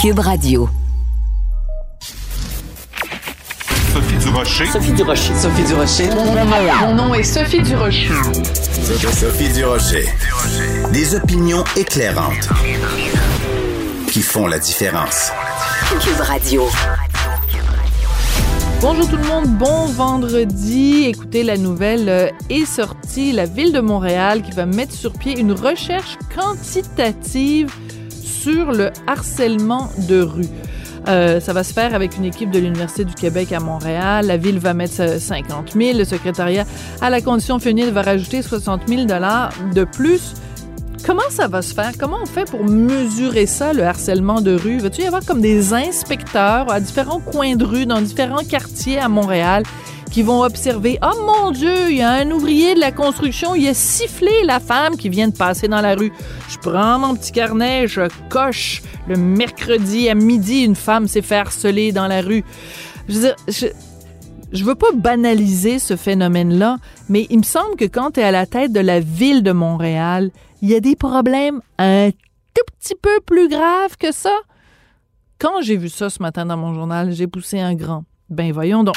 Cube Radio. Sophie Durocher. Sophie Durocher. Sophie Durocher. Mon nom est Sophie Durocher. Sophie Durocher. Des opinions éclairantes qui font la différence. Cube Radio. Bonjour tout le monde, bon vendredi. Écoutez, la nouvelle euh, est sortie. La ville de Montréal qui va mettre sur pied une recherche quantitative sur le harcèlement de rue. Euh, ça va se faire avec une équipe de l'Université du Québec à Montréal. La ville va mettre 50 000. Le secrétariat à la condition féminine va rajouter 60 000 dollars de plus. Comment ça va se faire? Comment on fait pour mesurer ça, le harcèlement de rue? Va-t-il y avoir comme des inspecteurs à différents coins de rue, dans différents quartiers à Montréal, qui vont observer, oh mon Dieu, il y a un ouvrier de la construction, il a sifflé la femme qui vient de passer dans la rue. Je prends mon petit carnet, je coche le mercredi à midi, une femme s'est fait harceler dans la rue. Je veux dire, je, veux pas banaliser ce phénomène-là, mais il me semble que quand tu à la tête de la ville de Montréal, il y a des problèmes un tout petit peu plus graves que ça. Quand j'ai vu ça ce matin dans mon journal, j'ai poussé un grand. Ben voyons donc.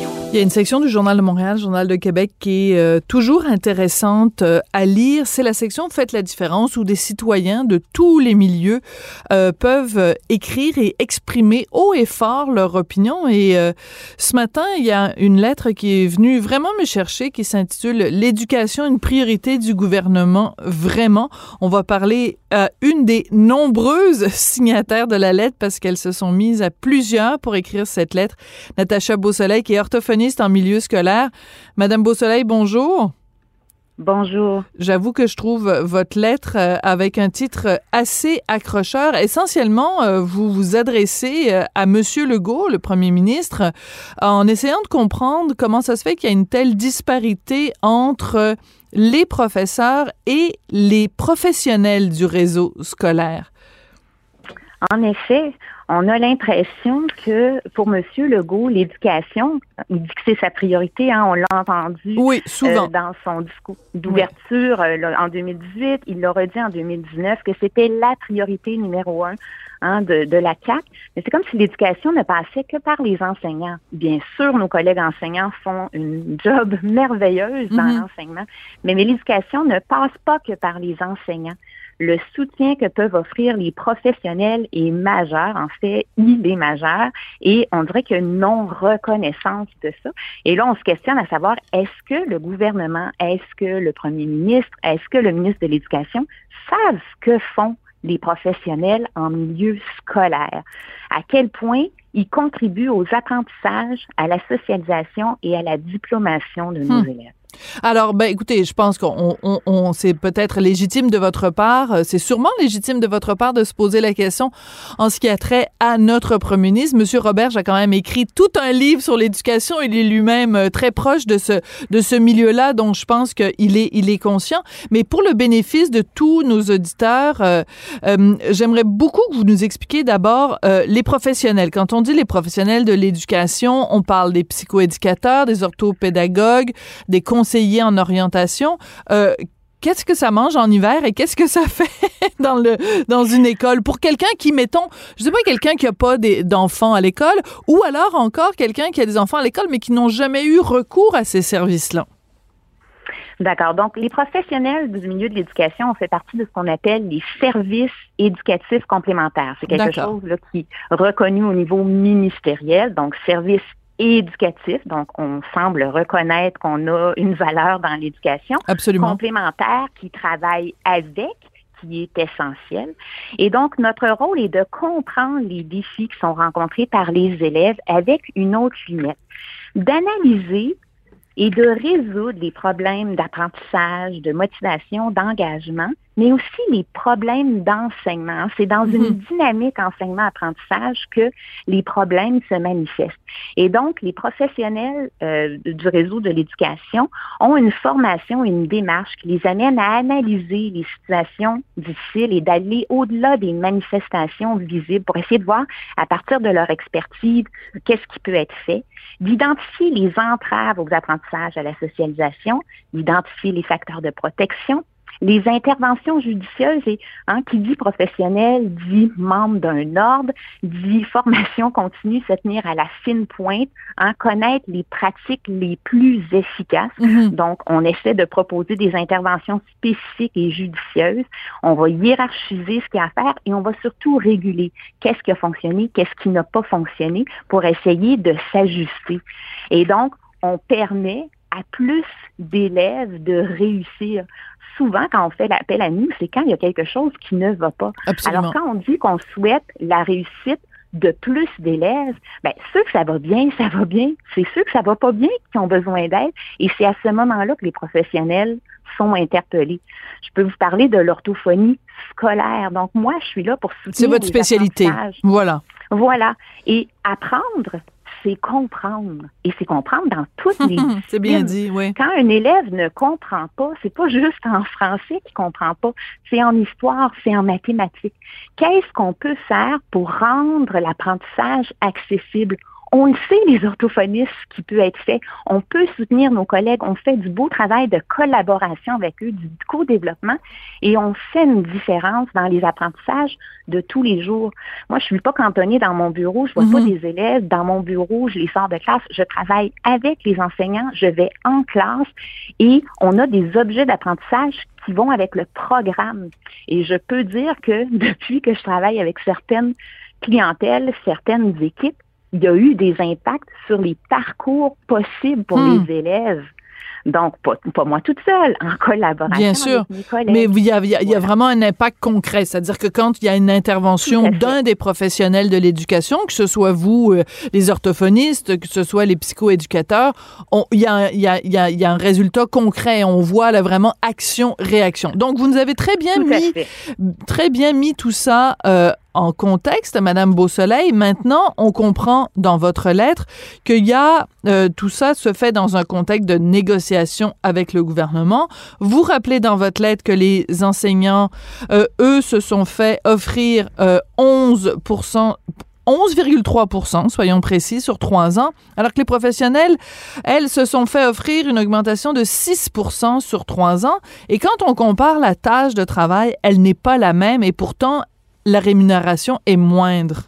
Il y a une section du Journal de Montréal, Journal de Québec, qui est euh, toujours intéressante euh, à lire. C'est la section Faites la différence où des citoyens de tous les milieux euh, peuvent écrire et exprimer haut et fort leur opinion. Et ce matin, il y a une lettre qui est venue vraiment me chercher qui s'intitule L'éducation, une priorité du gouvernement. Vraiment, on va parler à une des nombreuses signataires de la lettre parce qu'elles se sont mises à plusieurs pour écrire cette lettre. Natacha Beausoleil, qui est en milieu scolaire. Madame Beausoleil, bonjour. Bonjour. J'avoue que je trouve votre lettre euh, avec un titre assez accrocheur. Essentiellement, euh, vous vous adressez euh, à Monsieur Legault, le Premier ministre, en essayant de comprendre comment ça se fait qu'il y a une telle disparité entre les professeurs et les professionnels du réseau scolaire. En effet, on a l'impression que pour M. Legault, l'éducation, il dit que c'est sa priorité, hein, on l'a entendu oui, souvent. Euh, dans son discours d'ouverture euh, en 2018, il l'aurait dit en 2019 que c'était la priorité numéro un hein, de, de, la CAC. Mais c'est comme si l'éducation ne passait que par les enseignants. Bien sûr, nos collègues enseignants font une job merveilleuse dans mm-hmm. l'enseignement, mais, mais l'éducation ne passe pas que par les enseignants le soutien que peuvent offrir les professionnels est majeur. En fait, il est majeur. Et on dirait qu'il y a une non-reconnaissance de ça. Et là, on se questionne à savoir, est-ce que le gouvernement, est-ce que le premier ministre, est-ce que le ministre de l'Éducation savent ce que font les professionnels en milieu scolaire? À quel point ils contribuent aux apprentissages, à la socialisation et à la diplomation de nos hmm. élèves? Alors, ben, écoutez, je pense qu'on on, c'est peut-être légitime de votre part, euh, c'est sûrement légitime de votre part de se poser la question en ce qui a trait à notre premier ministre. Monsieur Robert a quand même écrit tout un livre sur l'éducation. Il est lui-même euh, très proche de ce, de ce milieu-là, dont je pense qu'il est, il est conscient. Mais pour le bénéfice de tous nos auditeurs, euh, j'aimerais beaucoup que vous nous expliquiez d'abord les professionnels. Quand on dit les professionnels de l'éducation, on parle des psychoéducateurs, des orthopédagogues, des conseiller en orientation. Euh, qu'est-ce que ça mange en hiver et qu'est-ce que ça fait dans le dans une école? Pour quelqu'un qui mettons je sais pas quelqu'un qui a pas d'enfants à l'école ou alors encore quelqu'un qui a des enfants à l'école mais qui n'ont jamais eu recours à ces services-là. D'accord. Donc, les professionnels du milieu de l'éducation ont fait partie de ce qu'on appelle les services éducatifs complémentaires. C'est quelque chose là, qui est reconnu au niveau ministériel, donc services éducatif. Donc, on semble reconnaître qu'on a une valeur dans l'éducation complémentaire qui travaille avec qui est essentiel. Et donc, notre rôle est de comprendre les défis qui sont rencontrés par les élèves avec une autre lunette, d'analyser et de résoudre les problèmes d'apprentissage, de motivation, d'engagement mais aussi les problèmes d'enseignement. C'est dans une Mhm. dynamique enseignement-apprentissage que les problèmes se manifestent. Et donc, les professionnels euh, du réseau de l'éducation ont une formation, une démarche qui les amène à analyser les situations difficiles et d'aller au-delà des manifestations visibles pour essayer de voir, à partir de leur expertise, qu'est-ce qui peut être fait, d'identifier les entraves aux apprentissages, à la socialisation, d'identifier les facteurs de protection, les interventions judicieuses et hein, qui dit professionnel dit membre d'un ordre, dit formation continue, se tenir à la fine pointe, hein, connaître les pratiques les plus efficaces. Mhm. Donc, on essaie de proposer des interventions spécifiques et judicieuses. On va hiérarchiser ce qu'il y a à faire et on va surtout réguler qu'est-ce qui a fonctionné, qu'est-ce qui n'a pas fonctionné pour essayer de s'ajuster. Et donc, on permet à plus d'élèves de réussir. Souvent, quand on fait l'appel à nous, c'est quand il y a quelque chose qui ne va pas. Absolument. Alors, quand on dit qu'on souhaite la réussite de plus d'élèves, ben, ceux que ça va bien, ça va bien. C'est ceux que ça va pas bien qui ont besoin d'aide. Et c'est à ce moment-là que les professionnels sont interpellés. Je peux vous parler de l'orthophonie scolaire. Donc, moi, je suis là pour soutenir C'est votre les spécialité. Voilà. Voilà. Et apprendre, c'est comprendre. Et c'est comprendre dans toutes les C'est bien dit, oui. Quand un élève ne comprend pas, c'est pas juste en français qu'il comprend pas, c'est en histoire, c'est en mathématiques. Qu'est-ce qu'on peut faire pour rendre l'apprentissage accessible? On le sait, les orthophonistes, ce qui peut être fait. On peut soutenir nos collègues. On fait du beau travail de collaboration avec eux, du co-développement, et on fait une différence dans les apprentissages de tous les jours. Moi, je suis pas cantonnée dans mon bureau. Je vois pas Mhm. des élèves dans mon bureau. Je les sors de classe. Je travaille avec les enseignants. Je vais en classe et on a des objets d'apprentissage qui vont avec le programme. Et je peux dire que depuis que je travaille avec certaines clientèles, certaines équipes, il y a eu des impacts sur les parcours possibles pour Hmm. les élèves. Donc, pas, pas moi toute seule, en collaboration Bien sûr. avec mes collègues. Mais il y a, il y a- il y a Voilà. vraiment un impact concret. C'est-à-dire que quand il y a une intervention d'un des professionnels de l'éducation, que ce soit vous, euh, les orthophonistes, que ce soit les psychoéducateurs, on- il y, a, un- il y, a, il y, a, il y a un résultat concret. On voit là vraiment action-réaction. Donc, vous nous avez très bien Tout mis très bien mis tout ça euh, en contexte, Madame Beausoleil. Maintenant, on comprend dans votre lettre qu'il y a euh, tout ça se fait dans un contexte de négociation avec le gouvernement. Vous rappelez dans votre lettre que les enseignants, euh, eux, se sont fait offrir euh, 11 11,3% soyons précis, sur trois ans, alors que les professionnels, elles, se sont fait offrir une augmentation de 6% sur trois ans. Et quand on compare la tâche de travail, elle n'est pas la même et pourtant, la rémunération est moindre.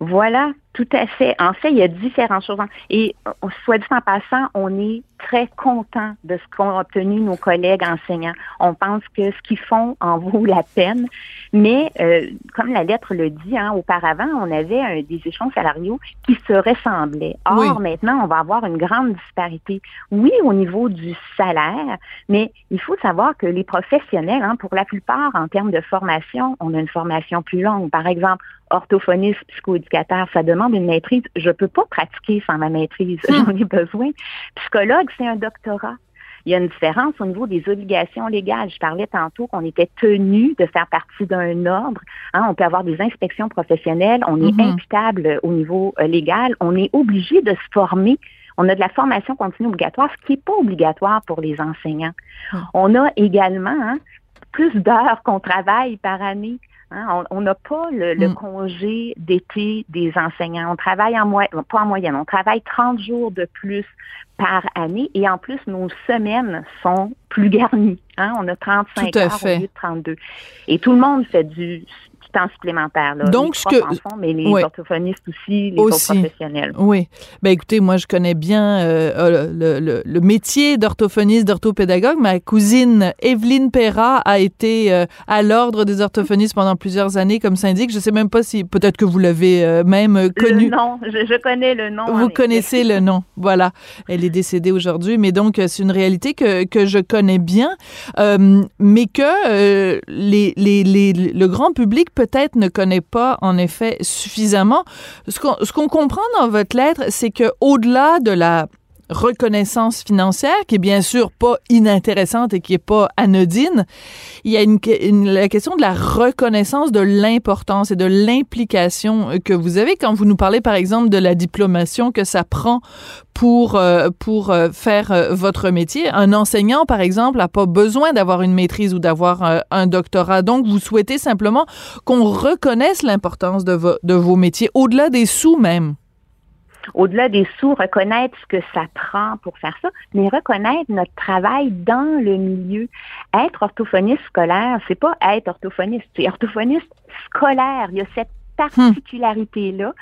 Voilà, tout à fait. En fait, il y a différentes choses. Et euh, soit dit en passant, on est très content de ce qu'ont obtenu nos collègues enseignants. On pense que ce qu'ils font en vaut la peine. Mais euh, comme la lettre le dit, hein, auparavant, on avait un- des échelons salariaux qui se ressemblaient. Or, Oui. maintenant, on va avoir une grande disparité. Oui, au niveau du salaire, mais il faut savoir que les professionnels, hein, pour la plupart, en termes de formation, on a une formation plus longue. Par exemple, orthophoniste, psychoéducateur, ça demande une maîtrise. Je peux pas pratiquer sans ma maîtrise. J'en ai besoin. Psychologue, c'est un doctorat. Il y a une différence au niveau des obligations légales. Je parlais tantôt qu'on était tenu de faire partie d'un ordre. Hein, on peut avoir des inspections professionnelles. On est Mhm. imputable au niveau euh, légal. On est obligé de se former. On a de la formation continue obligatoire, ce qui n'est pas obligatoire pour les enseignants. Mhm. On a également hein, plus d'heures qu'on travaille par année. Hein, on n'a pas le, le Mm. congé d'été des enseignants. On travaille en moyenne, pas en moyenne, on travaille 30 jours de plus par année et en plus, nos semaines sont plus garnies. Hein, on a 35 Tout à heures fait. au lieu de 32. Et tout le monde fait du temps supplémentaire. Là. Donc, les que- en font, mais les orthophonistes aussi, les Aussi. autres professionnels. Oui. Ben écoutez, moi je connais bien euh, euh, le, le- le métier d'orthophoniste, d'orthopédagogue. Ma cousine Evelyne Perra a été euh, à l'ordre des orthophonistes pendant plusieurs années comme syndic. Je sais même pas si peut-être que vous l'avez euh, même connu. Le nom, je, je connais le nom. Vous effet. connaissez le nom, voilà. Elle est décédée aujourd'hui, mais donc c'est une réalité que, que je connais bien, mais que les, les, les, le grand public peut-être ne connaît pas en effet suffisamment. Ce qu'on comprend dans votre lettre, c'est que au-delà de la reconnaissance financière, qui est bien sûr pas inintéressante et qui est pas anodine. Il y a une, la question de la reconnaissance de l'importance et de l'implication que vous avez quand vous nous parlez, par exemple, de la diplomation que ça prend pour euh, pour euh, faire euh, votre métier. Un enseignant, par exemple, n'a pas besoin d'avoir une maîtrise ou d'avoir un doctorat. Donc, vous souhaitez simplement qu'on reconnaisse l'importance de, de vos métiers, au-delà des sous même au-delà des sous, reconnaître ce que ça prend pour faire ça, mais reconnaître notre travail dans le milieu. Être orthophoniste scolaire, c'est pas être orthophoniste, c'est orthophoniste scolaire. Il particularité-là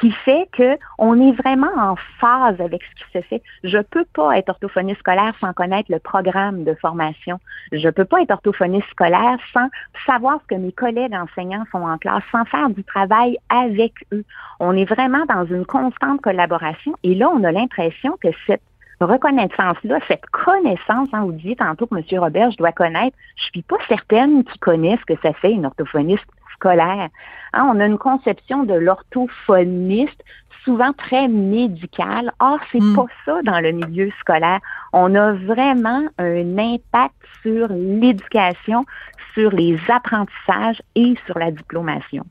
qui fait que on est vraiment en phase avec ce qui se fait. Je peux pas être orthophoniste scolaire sans connaître le programme de formation. Je peux pas être orthophoniste scolaire sans savoir ce que mes collègues enseignants font en classe, sans faire du travail avec eux. On est vraiment dans une constante collaboration et là, on a l'impression que cette reconnaissance-là, cette connaissance, hein, vous disiez tantôt que M. Robert, je dois connaître, je suis pas certaine qu'il connaisse ce que ça fait une orthophoniste scolaire. Hein, on a une conception de l'orthophoniste souvent très médicale. Or, c'est hmm. pas ça dans le milieu scolaire. On a vraiment un impact sur l'éducation, sur les apprentissages et sur la diplomation.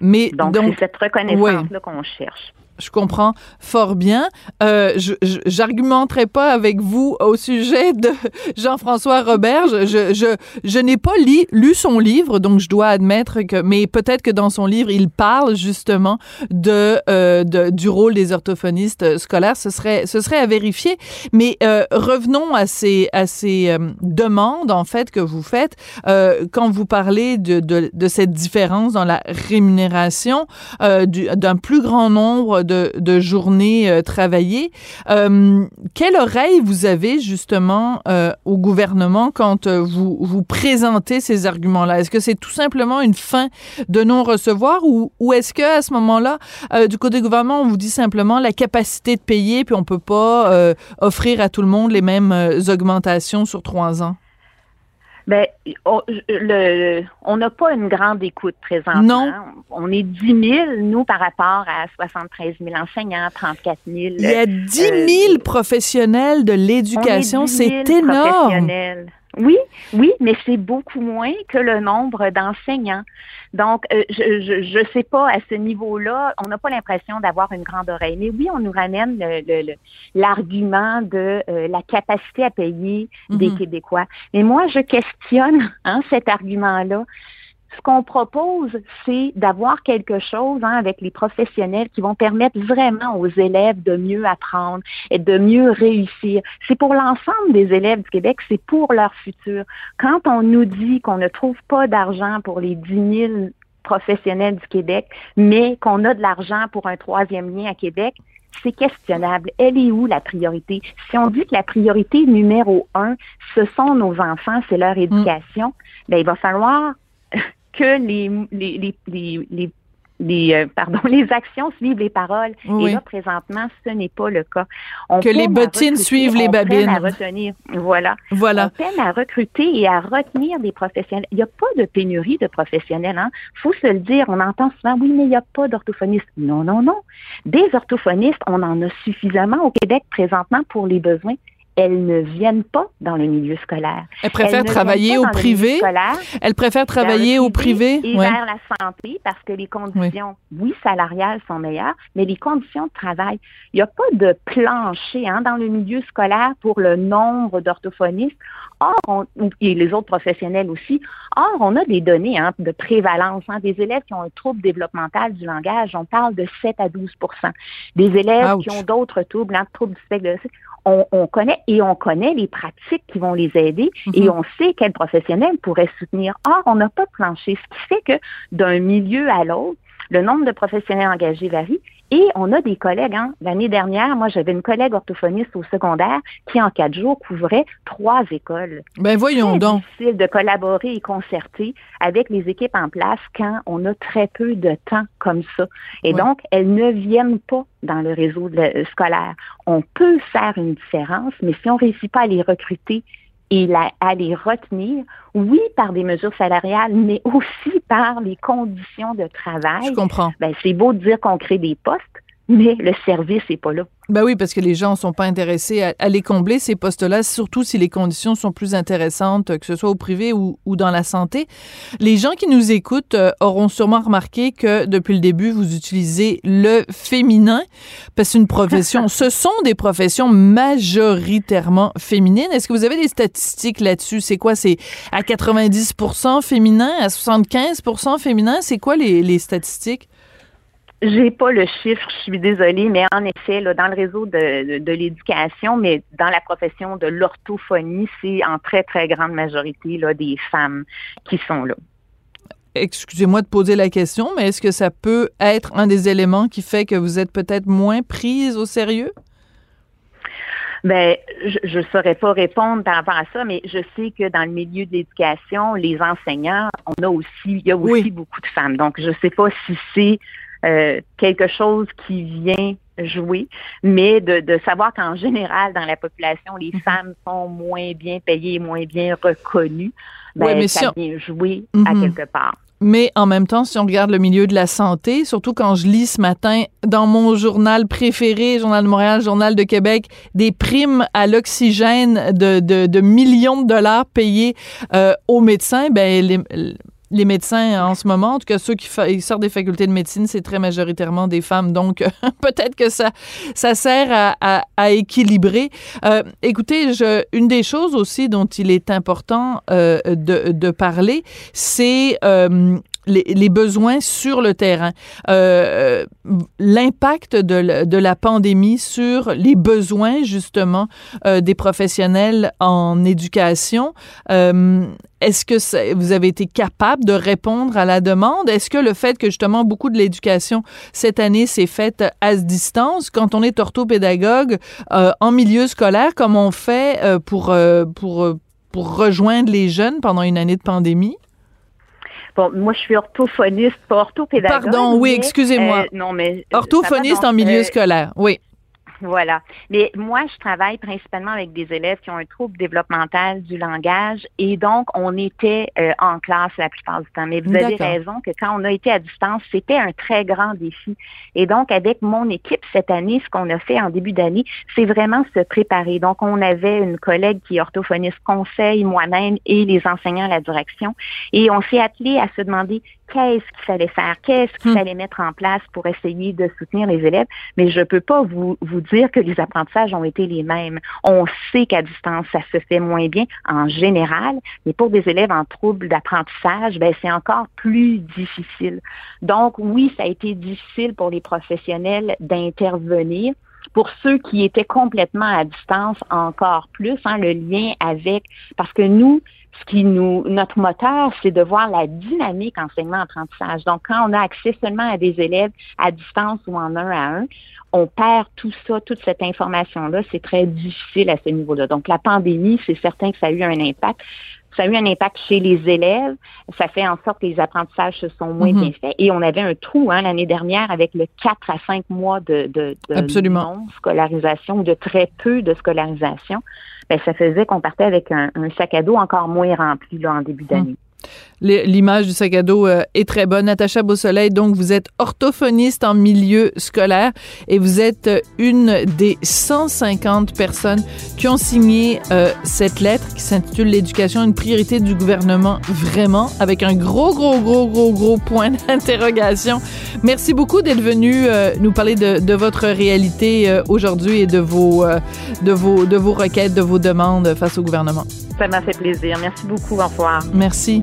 Mais donc, c'est cette reconnaissance-là qu'on cherche je comprends fort bien. Euh, j'argumenterai pas avec vous au sujet de Jean-François Robert. Je, je, je, n'ai pas lu son livre, donc je dois admettre que, mais peut-être que dans son livre, il parle justement de, euh, du rôle des orthophonistes scolaires. Ce serait, ce serait à vérifier. Mais euh, revenons à ces, à ces euh, demandes, en fait, que vous faites euh, quand vous parlez de, de, de, cette différence dans la rémunération d'un plus grand nombre de, journées euh, travaillées. Euh, quelle oreille vous avez justement euh, au gouvernement quand vous, vous présentez ces arguments-là? Est-ce que c'est tout simplement une fin de non-recevoir ou, ou est-ce que à ce moment-là, du côté du gouvernement, on vous dit simplement la capacité de payer puis on peut pas offrir à tout le monde les mêmes augmentations sur trois ans? Ben, on n'a pas une grande écoute présentement. Non. On est 10 000, nous, par rapport à 73 000 enseignants, 34 000. Il y a 10 000 euh, professionnels de l'éducation, c'est énorme. Oui, oui, mais c'est beaucoup moins que le nombre d'enseignants. Donc, euh, je ne sais pas à ce niveau-là, on n'a pas l'impression d'avoir une grande oreille. Mais oui, on nous ramène l'argument de euh, la capacité à payer des mhm. Québécois. Mais moi, je questionne hein, cet argument-là ce qu'on propose, c'est d'avoir quelque chose hein, avec les professionnels qui vont permettre vraiment aux élèves de mieux apprendre et de mieux réussir. C'est pour l'ensemble des élèves du Québec, c'est pour leur futur. Quand on nous dit qu'on ne trouve pas d'argent pour les 10 000 professionnels du Québec, mais qu'on a de l'argent pour un troisième lien à Québec, c'est questionnable. Elle est où la priorité? Si on dit que la priorité numéro un, ce sont nos enfants, c'est leur éducation, mm. ben, il va falloir que les, les, les, les, les euh, pardon, les actions suivent les paroles. Et là, présentement, ce n'est pas le cas. On que les bottines suivent les babines. à retenir. Voilà. voilà. On peine à recruter et à retenir des professionnels. Il n'y a pas de pénurie de professionnels. Hein. faut se le dire. On entend souvent, oui, mais il n'y a pas d'orthophonistes. Non, non, non. Des orthophonistes, on en a suffisamment au Québec présentement pour les besoins elles ne viennent pas dans le milieu scolaire. Elles préfèrent travailler au privé. Elles préfèrent travailler au privé et vers la santé parce que les conditions, oui. salariales sont meilleures, mais les conditions de travail, il n'y a pas de plancher hein, dans le milieu scolaire pour le nombre d'orthophonistes. Or, et les autres professionnels aussi. Or, on a des données hein, de prévalence. Hein, des élèves qui ont un trouble développemental du langage, on parle de 7 à 12% Des élèves qui ont d'autres troubles, hein, troubles du spectre, on, connaît et on connaît les pratiques qui vont les aider et mhm. on sait quels professionnels pourraient soutenir. Or, on n'a pas de plancher, ce qui fait que d'un milieu à l'autre, le nombre de professionnels engagés varie et on a des collègues. Hein. L'année dernière, moi, j'avais une collègue orthophoniste au secondaire qui, en quatre jours, couvrait trois écoles. Ben voyons C'est donc. difficile de collaborer et concerter avec les équipes en place quand on a très peu de temps comme ça. Et donc, elles ne viennent pas dans le réseau scolaire. On peut faire une différence, mais si on réussit pas à les recruter et à les retenir, oui, par des mesures salariales, mais aussi par les conditions de travail. Je comprends. Ben, c'est beau de dire qu'on crée des postes, mais le service n'est pas là. Ben oui, parce que les gens ne sont pas intéressés à, les combler, ces postes-là, surtout si les conditions sont plus intéressantes, que ce soit au privé ou, dans la santé. Les gens qui nous écoutent euh, auront sûrement remarqué que depuis le début, vous utilisez le féminin, parce que une profession, ce sont des professions majoritairement féminines. Est-ce que vous avez des statistiques là-dessus? C'est quoi? C'est à 90 féminin, à 75 féminin? C'est quoi les, les statistiques? J'ai pas le chiffre, je suis désolée, mais en effet, là, dans le réseau de, de, l'éducation, mais dans la profession de l'orthophonie, c'est en très, très grande majorité là, des femmes qui sont là. Excusez-moi de poser la question, mais est-ce que ça peut être un des éléments qui fait que vous êtes peut-être moins prise au sérieux? Ben, je ne saurais pas répondre par rapport à ça, mais je sais que dans le milieu de l'éducation, les enseignants, on a aussi, il y a aussi beaucoup de femmes. Donc, je ne sais pas si c'est euh, quelque chose qui vient jouer, mais de, savoir qu'en général, dans la population, les mhm. femmes sont moins bien payées, moins bien reconnues, ben, ça vient jouer à mhm. quelque part. Mais en même temps, si on regarde le milieu de la santé, surtout quand je lis ce matin dans mon journal préféré, Journal de Montréal, Journal de Québec, des primes à l'oxygène de, de, millions de dollars payés euh, aux médecins, ben les, les médecins en ce moment, en tout cas ceux qui sortent des facultés de médecine, c'est très majoritairement des femmes. Donc peut-être que ça, ça sert à, équilibrer. Euh, écoutez, je, une des choses aussi dont il est important euh, de, de, parler, c'est euh, les, besoins sur le terrain, euh, l'impact de, de, la pandémie sur les besoins justement euh, des professionnels en éducation. Euh, est-ce que vous avez été capable de répondre à la demande? Est-ce que le fait que justement beaucoup de l'éducation cette année s'est faite à distance, quand on est orthopédagogue en milieu scolaire, comme on fait pour, pour, pour rejoindre les jeunes pendant une année de pandémie? Bon, moi, je suis orthophoniste, pas orthopédagogue. Pardon, oui, excusez-moi. Euh, non, mais. Orthophoniste en milieu euh, scolaire, oui. Voilà. Mais moi, je travaille principalement avec des élèves qui ont un trouble développemental du langage et donc on était euh, en classe la plupart du temps. Mais vous avez raison que quand on a été à distance, c'était un très grand défi. Et donc, avec mon équipe cette année, ce qu'on a fait en début d'année, c'est vraiment se préparer. Donc, on avait une collègue qui est orthophoniste conseil, moi-même et les enseignants à la direction. Et on s'est attelé à se demander qu'est-ce qu'il fallait faire, qu'est-ce qu'il hmm. fallait mettre en place pour essayer de soutenir les élèves. Mais je ne peux pas vous, vous dire que les apprentissages ont été les mêmes. On sait qu'à distance, ça se fait moins bien en général, mais pour des élèves en trouble d'apprentissage, ben, c'est encore plus difficile. Donc, oui, ça a été difficile pour les professionnels d'intervenir pour ceux qui étaient complètement à distance, encore plus, hein, le lien avec, parce que nous, ce qui nous, notre moteur, c'est de voir la dynamique enseignement-apprentissage. Donc, quand on a accès seulement à des élèves à distance ou en un à un, on perd tout ça, toute cette information-là. C'est très difficile à ce niveau-là. Donc, la pandémie, c'est certain que ça a eu un impact. Ça a eu un impact chez les élèves. Ça fait en sorte que les apprentissages se sont moins mhm. bien faits. Et on avait un trou hein, l'année dernière avec le 4 à 5 mois de, de, de non-scolarisation ou de très peu de scolarisation. Ben, ça faisait qu'on partait avec un, sac à dos encore moins rempli là, en début mhm. d'année. L'image du sac à dos euh, est très bonne. Natacha Beausoleil, donc vous êtes orthophoniste en milieu scolaire et vous êtes euh, une des 150 personnes qui ont signé euh, cette lettre qui s'intitule L'éducation, une priorité du gouvernement, vraiment, avec un gros, gros, gros, gros, gros point d'interrogation. Merci beaucoup d'être venu nous parler de, de votre réalité aujourd'hui et de vos, de, vos, de vos requêtes, de vos demandes face au gouvernement. Ça m'a fait plaisir. Merci beaucoup. Au revoir. Merci.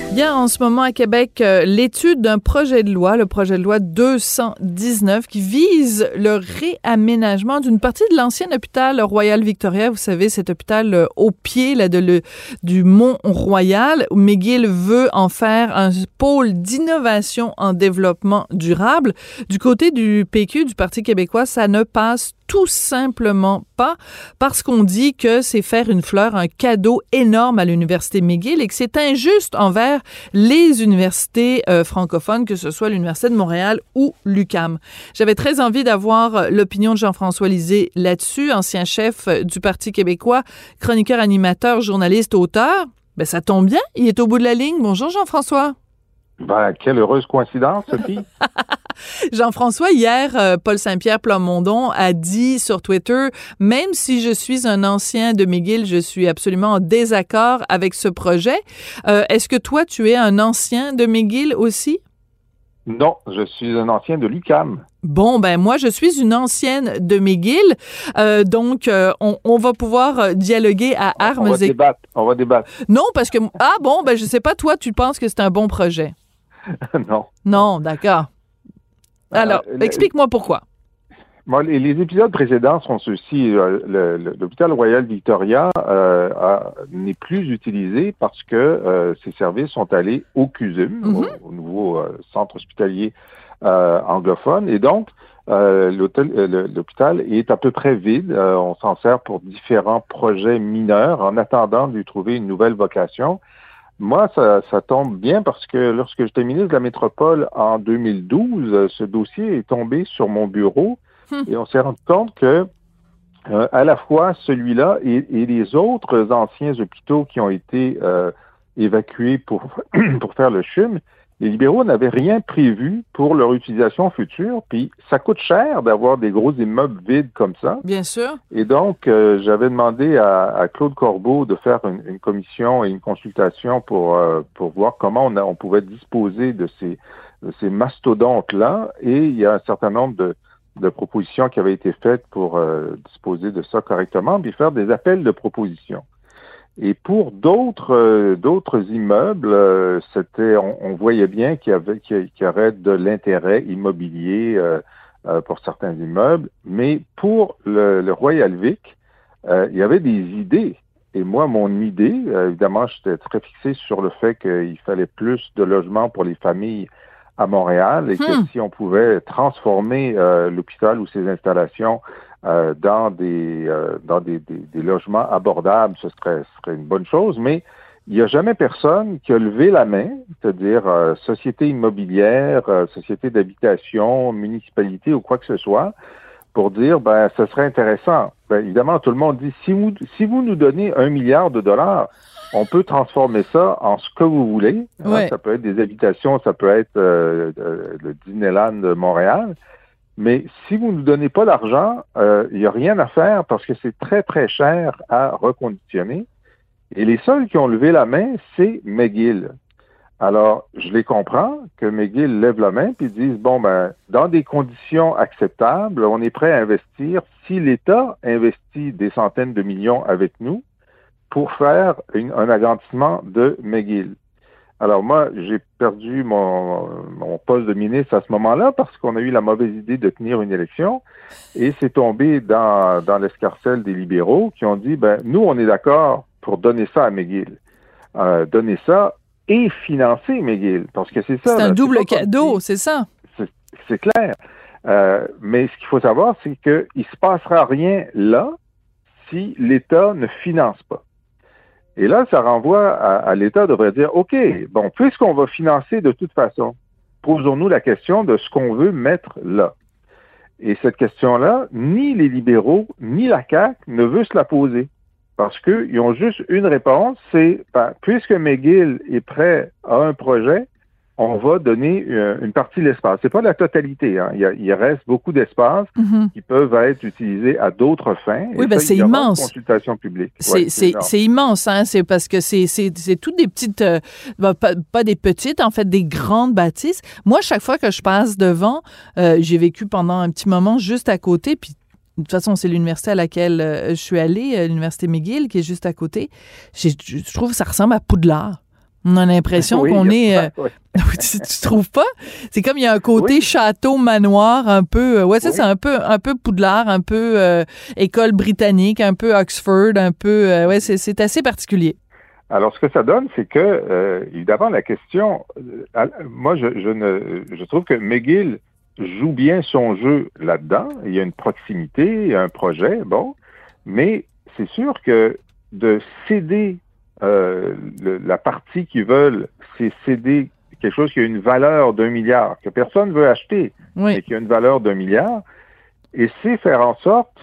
Il y a en ce moment à Québec euh, l'étude d'un projet de loi, le projet de loi 219, qui vise le réaménagement d'une partie de l'ancien hôpital Royal Victoria. Vous savez, cet hôpital euh, au pied là, de le, du Mont Royal. McGill veut en faire un pôle d'innovation en développement durable. Du côté du PQ, du Parti québécois, ça ne passe tout simplement pas parce qu'on dit que c'est faire une fleur un cadeau énorme à l'université McGill et que c'est injuste envers les universités euh, francophones, que ce soit l'Université de Montréal ou l'UCAM. J'avais très envie d'avoir l'opinion de Jean-François Lisée là-dessus, ancien chef du Parti québécois, chroniqueur, animateur, journaliste, auteur. Ben, ça tombe bien, il est au bout de la ligne. Bonjour Jean-François. Ben, quelle heureuse coïncidence, Sophie. Jean-François, hier, euh, Paul Saint-Pierre Plamondon a dit sur Twitter, même si je suis un ancien de McGill, je suis absolument en désaccord avec ce projet. Euh, est-ce que toi, tu es un ancien de McGill aussi? Non, je suis un ancien de l'UCAM. Bon, ben moi, je suis une ancienne de McGill, euh, donc on, va pouvoir dialoguer à armes on va débattre, on va débattre. Non, parce que ah bon, ben je sais pas, toi, tu penses que c'est un bon projet? Non. Non, d'accord. Alors, euh, explique-moi pourquoi. les, épisodes précédents sont ceux-ci. Euh, l'hôpital Royal Victoria euh, n'est plus utilisé parce que ses services sont allés au CUSUM, mhm. au, nouveau centre hospitalier anglophone, et donc l'hôpital est à peu près vide. on s'en sert pour différents projets mineurs en attendant de lui trouver une nouvelle vocation. Moi, ça, tombe bien parce que lorsque j'étais ministre de la Métropole en 2012, euh, ce dossier est tombé sur mon bureau hmm. et on s'est rendu compte que euh, à la fois celui-là et, les autres anciens hôpitaux qui ont été euh, évacués pour, pour faire le CHUM les libéraux n'avaient rien prévu pour leur utilisation future, puis ça coûte cher d'avoir des gros immeubles vides comme ça. Bien sûr. Et donc, euh, j'avais demandé à, Claude Corbeau de faire une, commission et une consultation pour, euh, pour voir comment on, on pouvait disposer de ces, de ces mastodontes-là, et il y a un certain nombre de, de propositions qui avaient été faites pour euh, disposer de ça correctement, puis faire des appels de propositions. Et pour d'autres euh, d'autres immeubles, euh, c'était on, voyait bien qu'il y avait qu'il y aurait de l'intérêt immobilier euh, pour certains immeubles, mais pour le, le Royal Vic, il y avait des idées. Et moi, mon idée, évidemment, j'étais très fixé sur le fait qu'il fallait plus de logements pour les familles à Montréal et que hmm. si on pouvait transformer l'hôpital ou ses installations euh, dans des euh, dans des, des, logements abordables, ce serait, serait une bonne chose, mais il n'y a jamais personne qui a levé la main, c'est-à-dire euh, société immobilière, société d'habitation, municipalité ou quoi que ce soit, pour dire ben ce serait intéressant. Ben, évidemment, tout le monde dit si vous si vous nous donnez un milliard de dollars, on peut transformer ça en ce que vous voulez. Hein, ça peut être des habitations, ça peut être le Disneyland de Montréal. Mais si vous ne nous donnez pas l'argent, euh, il n'y a rien à faire parce que c'est très, très cher à reconditionner. Et les seuls qui ont levé la main, c'est McGill. Alors, je les comprends que McGill lève la main puis disent, bon, ben, dans des conditions acceptables, on est prêt à investir. Si l'État investit des centaines de millions avec nous pour faire un agrandissement de McGill. Alors moi, j'ai perdu mon, poste de ministre à ce moment-là parce qu'on a eu la mauvaise idée de tenir une élection et c'est tombé dans, dans l'escarcelle des libéraux qui ont dit, ben nous, on est d'accord pour donner ça à McGill. Euh, donner ça et financer McGill, parce que c'est ça. C'est un double cadeau, c'est ça. C'est clair. Euh, mais ce qu'il faut savoir, c'est qu'il ne se passera rien là si l'État ne finance pas. Et là, ça renvoie à, l'État devrait dire, OK, bon, puisqu'on va financer de toute façon, posons-nous la question de ce qu'on veut mettre là. Et cette question-là, ni les libéraux, ni la CAQ ne veulent se la poser. Parce qu'ils ont juste une réponse, c'est, ben, puisque McGill est prêt à un projet, on va donner euh, une partie de l'espace. C'est pas la totalité. Hein. Il, reste beaucoup d'espaces mhm. qui peuvent être utilisés à d'autres fins. Oui, ben c'est immense. Consultation publique. C'est immense. Hein. C'est parce que c'est toutes des petites, euh, ben, pas, des petites, en fait, des grandes bâtisses. Moi, chaque fois que je passe devant, euh, j'ai vécu pendant un petit moment juste à côté, puis de toute façon, c'est l'université à laquelle je suis allée, l'université McGill, qui est juste à côté. Je trouve que ça ressemble à Poudlard. On a l'impression qu'on est. Euh, tu, trouves pas? C'est comme il y a un côté château manoir un peu. Euh, ouais, ça c'est un peu un peu Poudlard, un peu euh, école britannique, un peu Oxford, un peu. ouais, c'est assez particulier. Alors, ce que ça donne, c'est que évidemment la question. moi, je, je ne, je trouve que McGill joue bien son jeu là-dedans. Il y a une proximité, il y a un projet, bon, mais c'est sûr que de céder euh, la partie qui veulent c'est céder quelque chose qui a une valeur d'un milliard, que personne ne veut acheter, Oui. mais qui a une valeur d'un milliard. Et c'est faire en sorte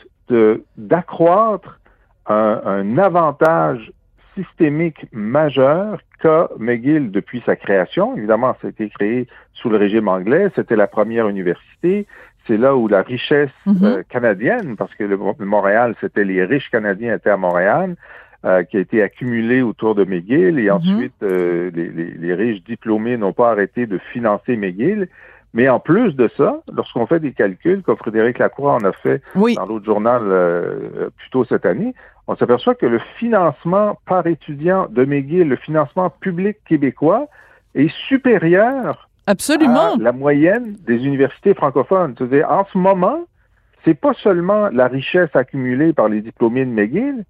d'accroître un, un avantage systémique majeur qu'a McGill depuis sa création. Évidemment, ça a été créé sous le régime anglais. C'était la première université. C'est là où la richesse Mhm. euh, canadienne, parce que le, le Montréal, c'était les riches Canadiens étaient à Montréal, euh, qui a été accumulée autour de McGill. Et Mhm. ensuite, euh, les, les- les riches diplômés n'ont pas arrêté de financer McGill. Mais en plus de ça, lorsqu'on fait des calculs, comme Frédéric Lacroix en a fait Oui. dans l'autre journal euh, plus tôt cette année, on s'aperçoit que le financement par étudiant de McGill, le financement public québécois, est supérieur Absolument. à la moyenne des universités francophones. C'est-à-dire, en ce moment, c'est pas seulement la richesse accumulée par les diplômés de McGill,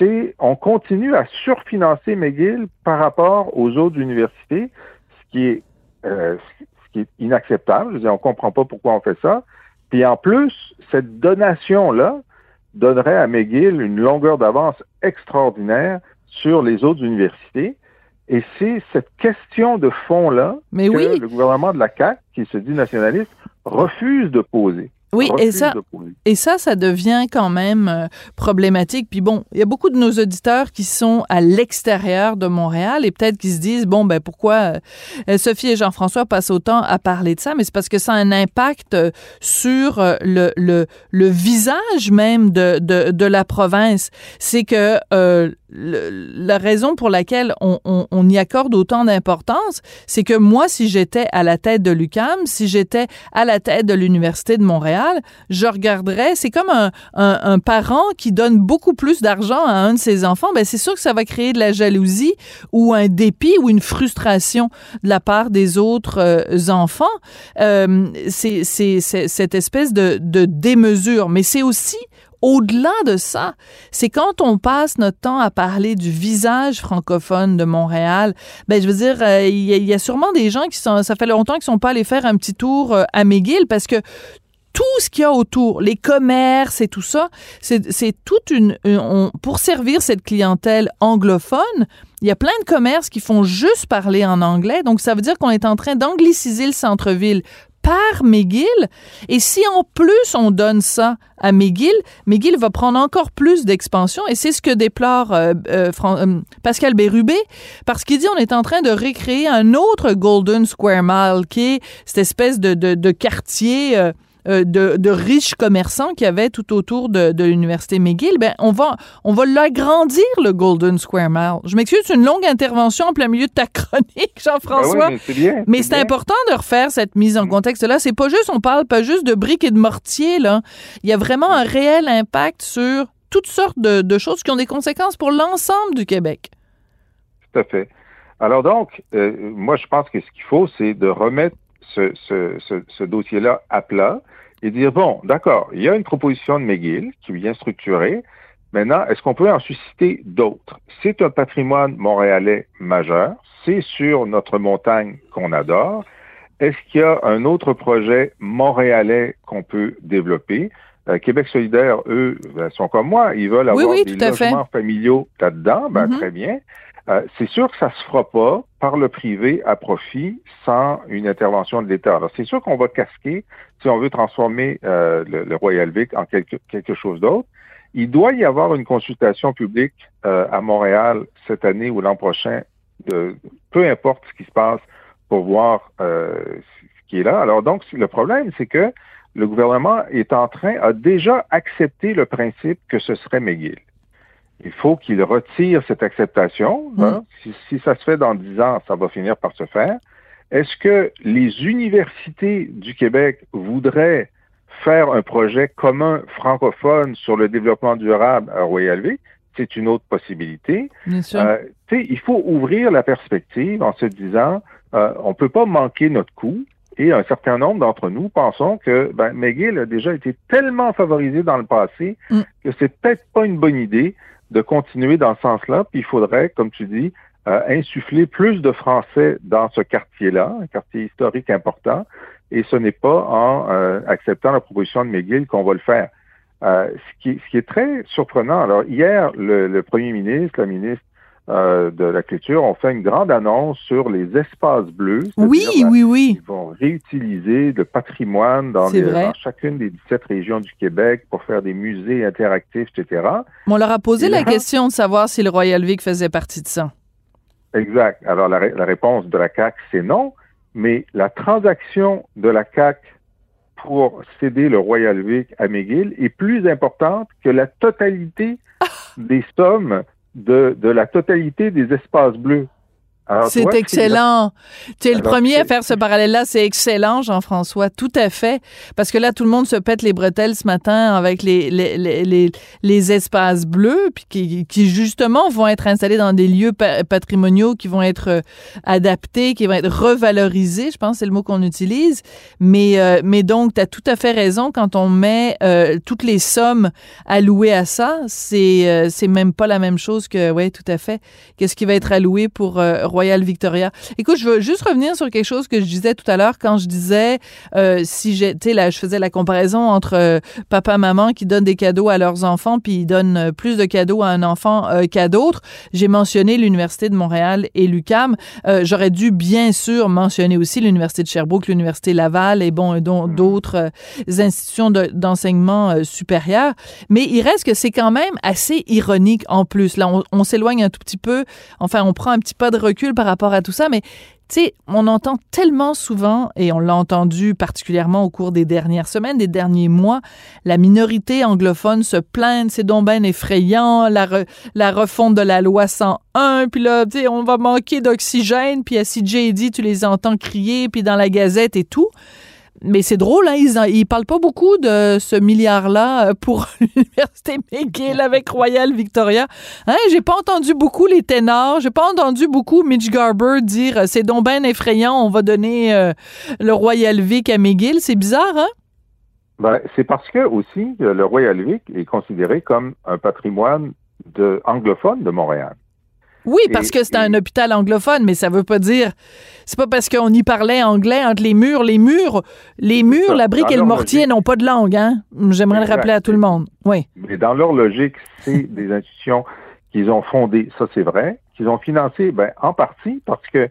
c'est on continue à surfinancer McGill par rapport aux autres universités, ce qui est euh, ce qui est inacceptable. Je veux dire, on comprend pas pourquoi on fait ça. Puis en plus, cette donation-là donnerait à McGill une longueur d'avance extraordinaire sur les autres universités. Et c'est cette question de fond-là Mais que oui. le gouvernement de la CAQ, qui se dit nationaliste, refuse de poser. Oui, et ça. Et ça, ça devient quand même euh, problématique. Puis bon, il y a beaucoup de nos auditeurs qui sont à l'extérieur de Montréal et peut-être qui se disent, bon, ben pourquoi euh, Sophie et Jean-François passent autant à parler de ça? Mais c'est parce que ça a un impact euh, sur le, le, le visage même de, de, de la province. C'est que euh, le- la raison pour laquelle on, on, on y accorde autant d'importance, c'est que moi, si j'étais à la tête de l'UCAM, si j'étais à la tête de l'Université de Montréal, je regarderais, c'est comme un, parent qui donne beaucoup plus d'argent à un de ses enfants, ben c'est sûr que ça va créer de la jalousie ou un dépit ou une frustration de la part des autres euh, enfants. Euh, c'est cette espèce de, démesure, mais c'est aussi au-delà de ça, c'est quand on passe notre temps à parler du visage francophone de Montréal, ben je veux dire, euh, il y, a- sûrement des gens qui sont, ça fait longtemps qu'ils sont pas allés faire un petit tour à McGill parce que tout ce qu'il y a autour, les commerces et tout ça, c'est toute une, une- on- pour servir cette clientèle anglophone. Il y a plein de commerces qui font juste parler en anglais, donc ça veut dire qu'on est en train d'angliciser le centre-ville par McGill. Et si en plus on donne ça à McGill, McGill va prendre encore plus d'expansion. Et c'est ce que déplore euh, euh, euh, Pascal Bérubé, parce qu'il dit on est en train de recréer un autre Golden Square Mile, qui est cette espèce de, de, de quartier. Euh, de, de riches commerçants qu'il y avait tout autour de, de l'université McGill, ben on va on va l'agrandir le Golden Square Mile. Je m'excuse, c'est une longue intervention en plein milieu de ta chronique, Jean-François. Ben oui, mais c'est important de refaire cette mise en contexte là. C'est pas juste, on parle pas juste de briques et de mortier là. Il y a vraiment un réel impact sur toutes sortes de, de choses qui ont des conséquences pour l'ensemble du Québec. Tout à fait. Alors donc, euh, moi, je pense que ce qu'il faut, c'est de remettre ce, ce, ce, ce dossier-là à plat et dire, bon, d'accord, il y a une proposition de McGill qui vient structurer. Maintenant, est-ce qu'on peut en susciter d'autres? C'est un patrimoine montréalais majeur. C'est sur notre montagne qu'on adore. Est-ce qu'il y a un autre projet montréalais qu'on peut développer? Euh, Québec solidaire, eux, ben, sont comme moi. Ils veulent avoir oui, des fait. logements familiaux là-dedans. Ben, Mhm. Très bien. Euh, c'est sûr que ça se fera pas par le privé à profit sans une intervention de l'État. Alors, c'est sûr qu'on va casquer si on veut transformer euh, le, le Royal Vic en quelque, chose d'autre. Il doit y avoir une consultation publique euh, à Montréal cette année ou l'an prochain, peu importe ce qui se passe, pour voir ce qui est là. Alors donc, le problème, c'est que le gouvernement est en train, a déjà accepté le principe que ce serait McGill. Il faut qu'il retire cette acceptation. hein. Si, si ça se fait dans dix ans, ça va finir par se faire. Est-ce que les universités du Québec voudraient faire un projet commun francophone sur le développement durable à Royal Vic? C'est une autre possibilité. Bien sûr. Euh, il faut ouvrir la perspective en se disant, euh, on peut pas manquer notre coup. Et un certain nombre d'entre nous pensons que ben, McGill a déjà été tellement favorisé dans le passé Mm. que c'est peut-être pas une bonne idée de continuer dans ce sens-là. Puis il faudrait, comme tu dis, euh, insuffler plus de Français dans ce quartier-là, un quartier historique important. Et ce n'est pas en euh, acceptant la proposition de McGill qu'on va le faire. Euh, ce, qui, est très surprenant, alors hier, le premier ministre, la ministre euh, de la culture ont fait une grande annonce sur les espaces bleus. Oui, c'est-à-dire, oui, oui. Ils vont réutiliser le patrimoine dans, les- chacune des 17 régions du Québec pour faire des musées interactifs, etc. On leur a posé Et la là- question de savoir si le Royal Vic faisait partie de ça. Exact. Alors, la, la réponse de la CAC, c'est non, mais la transaction de la CAC pour céder le Royal Vic à McGill est plus importante que la totalité des sommes de, de la totalité des espaces bleus. Tu C'est excellent. Tu es le premier à faire ce parallèle-là. C'est excellent, Jean-François. Tout à fait. Parce que là, tout le monde se pète les bretelles ce matin avec les, les, les, les, les espaces bleus, puis qui, qui, justement vont être installés dans des lieux pa- patrimoniaux qui vont être euh, adaptés, qui vont être revalorisés. Je pense que c'est le mot qu'on utilise. Mais, euh, mais donc, tu as tout à fait raison. Quand on met euh, toutes les sommes allouées à ça, c'est euh, c'est même pas la même chose que, oui, tout à fait, qu'est-ce qui va être alloué pour euh, Royal Victoria. Écoute, je veux juste revenir sur quelque chose que je disais tout à l'heure quand je disais euh, si sais, là, je faisais la comparaison entre euh, papa maman qui donnent des cadeaux à leurs enfants puis ils donnent euh, plus de cadeaux à un enfant euh, qu'à d'autres. J'ai mentionné l'université de Montréal et l'UCAM. Euh, j'aurais dû bien sûr mentionner aussi l'université de Sherbrooke, l'université Laval et bon, dont- d'autres institutions de- d'enseignement euh, supérieur. Mais il reste que c'est quand même assez ironique en plus. Là, on, on s'éloigne un tout petit peu. Enfin, on prend un petit pas de recul par rapport à tout ça, mais tu sais, on entend tellement souvent, et on l'a entendu particulièrement au cours des dernières semaines, des derniers mois, la minorité anglophone se plaindre, c'est donc ben effrayant, la, re- la refonte de la loi 101, puis là, tu sais, on va manquer d'oxygène, puis à CJD, tu les entends crier, puis dans la gazette et tout. Mais c'est drôle, hein, ils, ils parlent pas beaucoup de ce milliard-là euh, pour l'université McGill avec Royal Victoria. Hein, j'ai pas entendu beaucoup les ténors, j'ai pas entendu beaucoup Mitch Garber dire euh, c'est donc ben effrayant, on va donner euh, le Royal Vic à McGill. C'est bizarre, hein? Ben, c'est parce que aussi le Royal Vic est considéré comme un patrimoine de, anglophone de Montréal. Oui, Et- parce que c'est et- un hôpital anglophone, mais ça veut pas dire. C'est pas parce qu'on y parlait anglais entre les murs. Les murs, les murs, la brique Dans et le mortier n'ont pas de langue, hein? J'aimerais le rappeler à tout le monde. Oui. Mais dans leur logique, c'est des institutions qu'ils ont fondées, ça c'est vrai, qu'ils ont financées ben, en partie parce que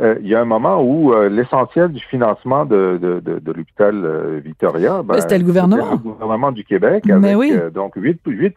euh, il y a un moment où euh, l'essentiel du financement de, de, de, de l'hôpital euh, Victoria, ben, Ben, c'était le gouvernement. le gouvernement du Québec Mais avec oui. donc 8, 8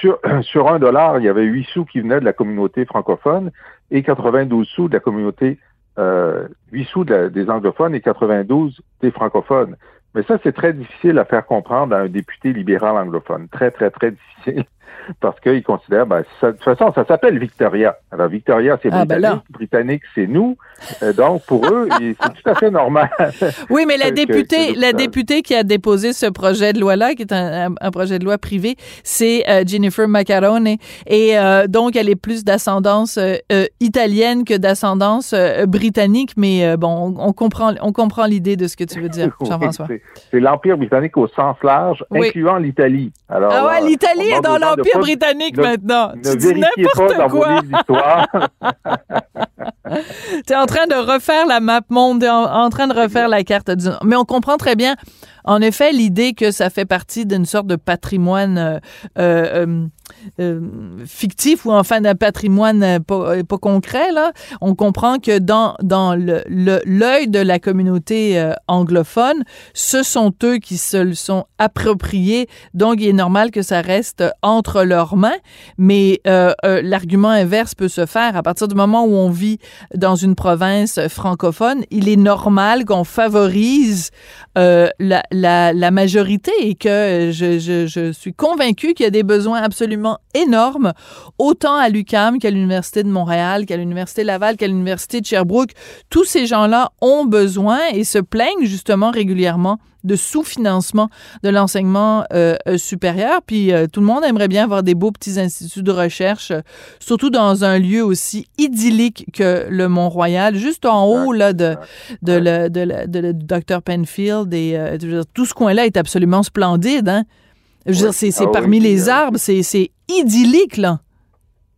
sur, sur un dollar, il y avait 8 sous qui venaient de la communauté francophone et 92 sous de la communauté, euh, 8 sous de la- des anglophones et 92 des francophones. Mais ça, c'est très difficile à faire comprendre à un député libéral anglophone. Très, très, très difficile. Parce qu'il considère, ben, ça- de toute façon, ça s'appelle Victoria. Alors, Victoria, c'est Ah, ben britannique. britannique, c'est nous. Euh, donc, pour eux, c'est tout à fait normal. Oui, mais la députée, la députée qui a déposé ce projet de loi-là, qui est un, projet de loi privé, c'est euh, Jennifer Macarone. Et euh, donc, elle est plus d'ascendance euh, italienne que d'ascendance britannique. Mais bon, on, on comprend, on comprend l'idée de ce que tu veux dire, Jean-François. c'est- c'est l'Empire britannique au sens large, Oui. incluant l'Italie. Alors, Ah ouais, l'Italie est dans l'Empire britannique ne- maintenant. Ne Tu dis n'importe dans vos quoi. livres d'histoire. Tu es en train de refaire la map monde, t'es en, en train de refaire la carte du... Mais on comprend très bien, en effet, l'idée que ça fait partie d'une sorte de patrimoine euh, euh, euh, fictif ou enfin d'un patrimoine euh, pas, euh, pas concret, là. On comprend que dans, dans l'œil de la communauté anglophone, ce sont eux qui se le sont appropriés. Donc, il est normal que ça reste entre leurs mains. Mais l'argument inverse peut se faire à partir du moment où on vit dans une province francophone. Il est normal qu'on favorise la, la, majorité et que je, je, je suis convaincue qu'il y a des besoins absolument énormes, autant à l'UCAM qu'à l'Université de Montréal, qu'à l'Université Laval, qu'à l'Université de Sherbrooke. Tous ces gens-là ont besoin et se plaignent justement régulièrement de sous-financement de l'enseignement euh, euh, supérieur. Puis euh, tout le monde aimerait bien avoir des beaux petits instituts de recherche, surtout dans un lieu aussi idyllique que le Mont-Royal, juste en haut là, de, de, le, de, le- de le- du Dr. Penfield. Et, tout ce coin-là est absolument splendide. Hein? Je veux dire, c'est c'est Ah parmi les euh, arbres, c'est c'est idyllique, là.